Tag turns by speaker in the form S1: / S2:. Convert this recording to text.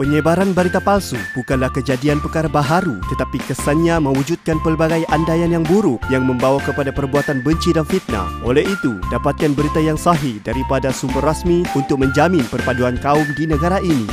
S1: Penyebaran berita palsu bukanlah kejadian perkara baharu tetapi kesannya mewujudkan pelbagai andaian yang buruk yang membawa kepada perbuatan benci dan fitnah. Oleh itu, dapatkan berita yang sahih daripada sumber rasmi untuk menjamin perpaduan kaum di negara ini.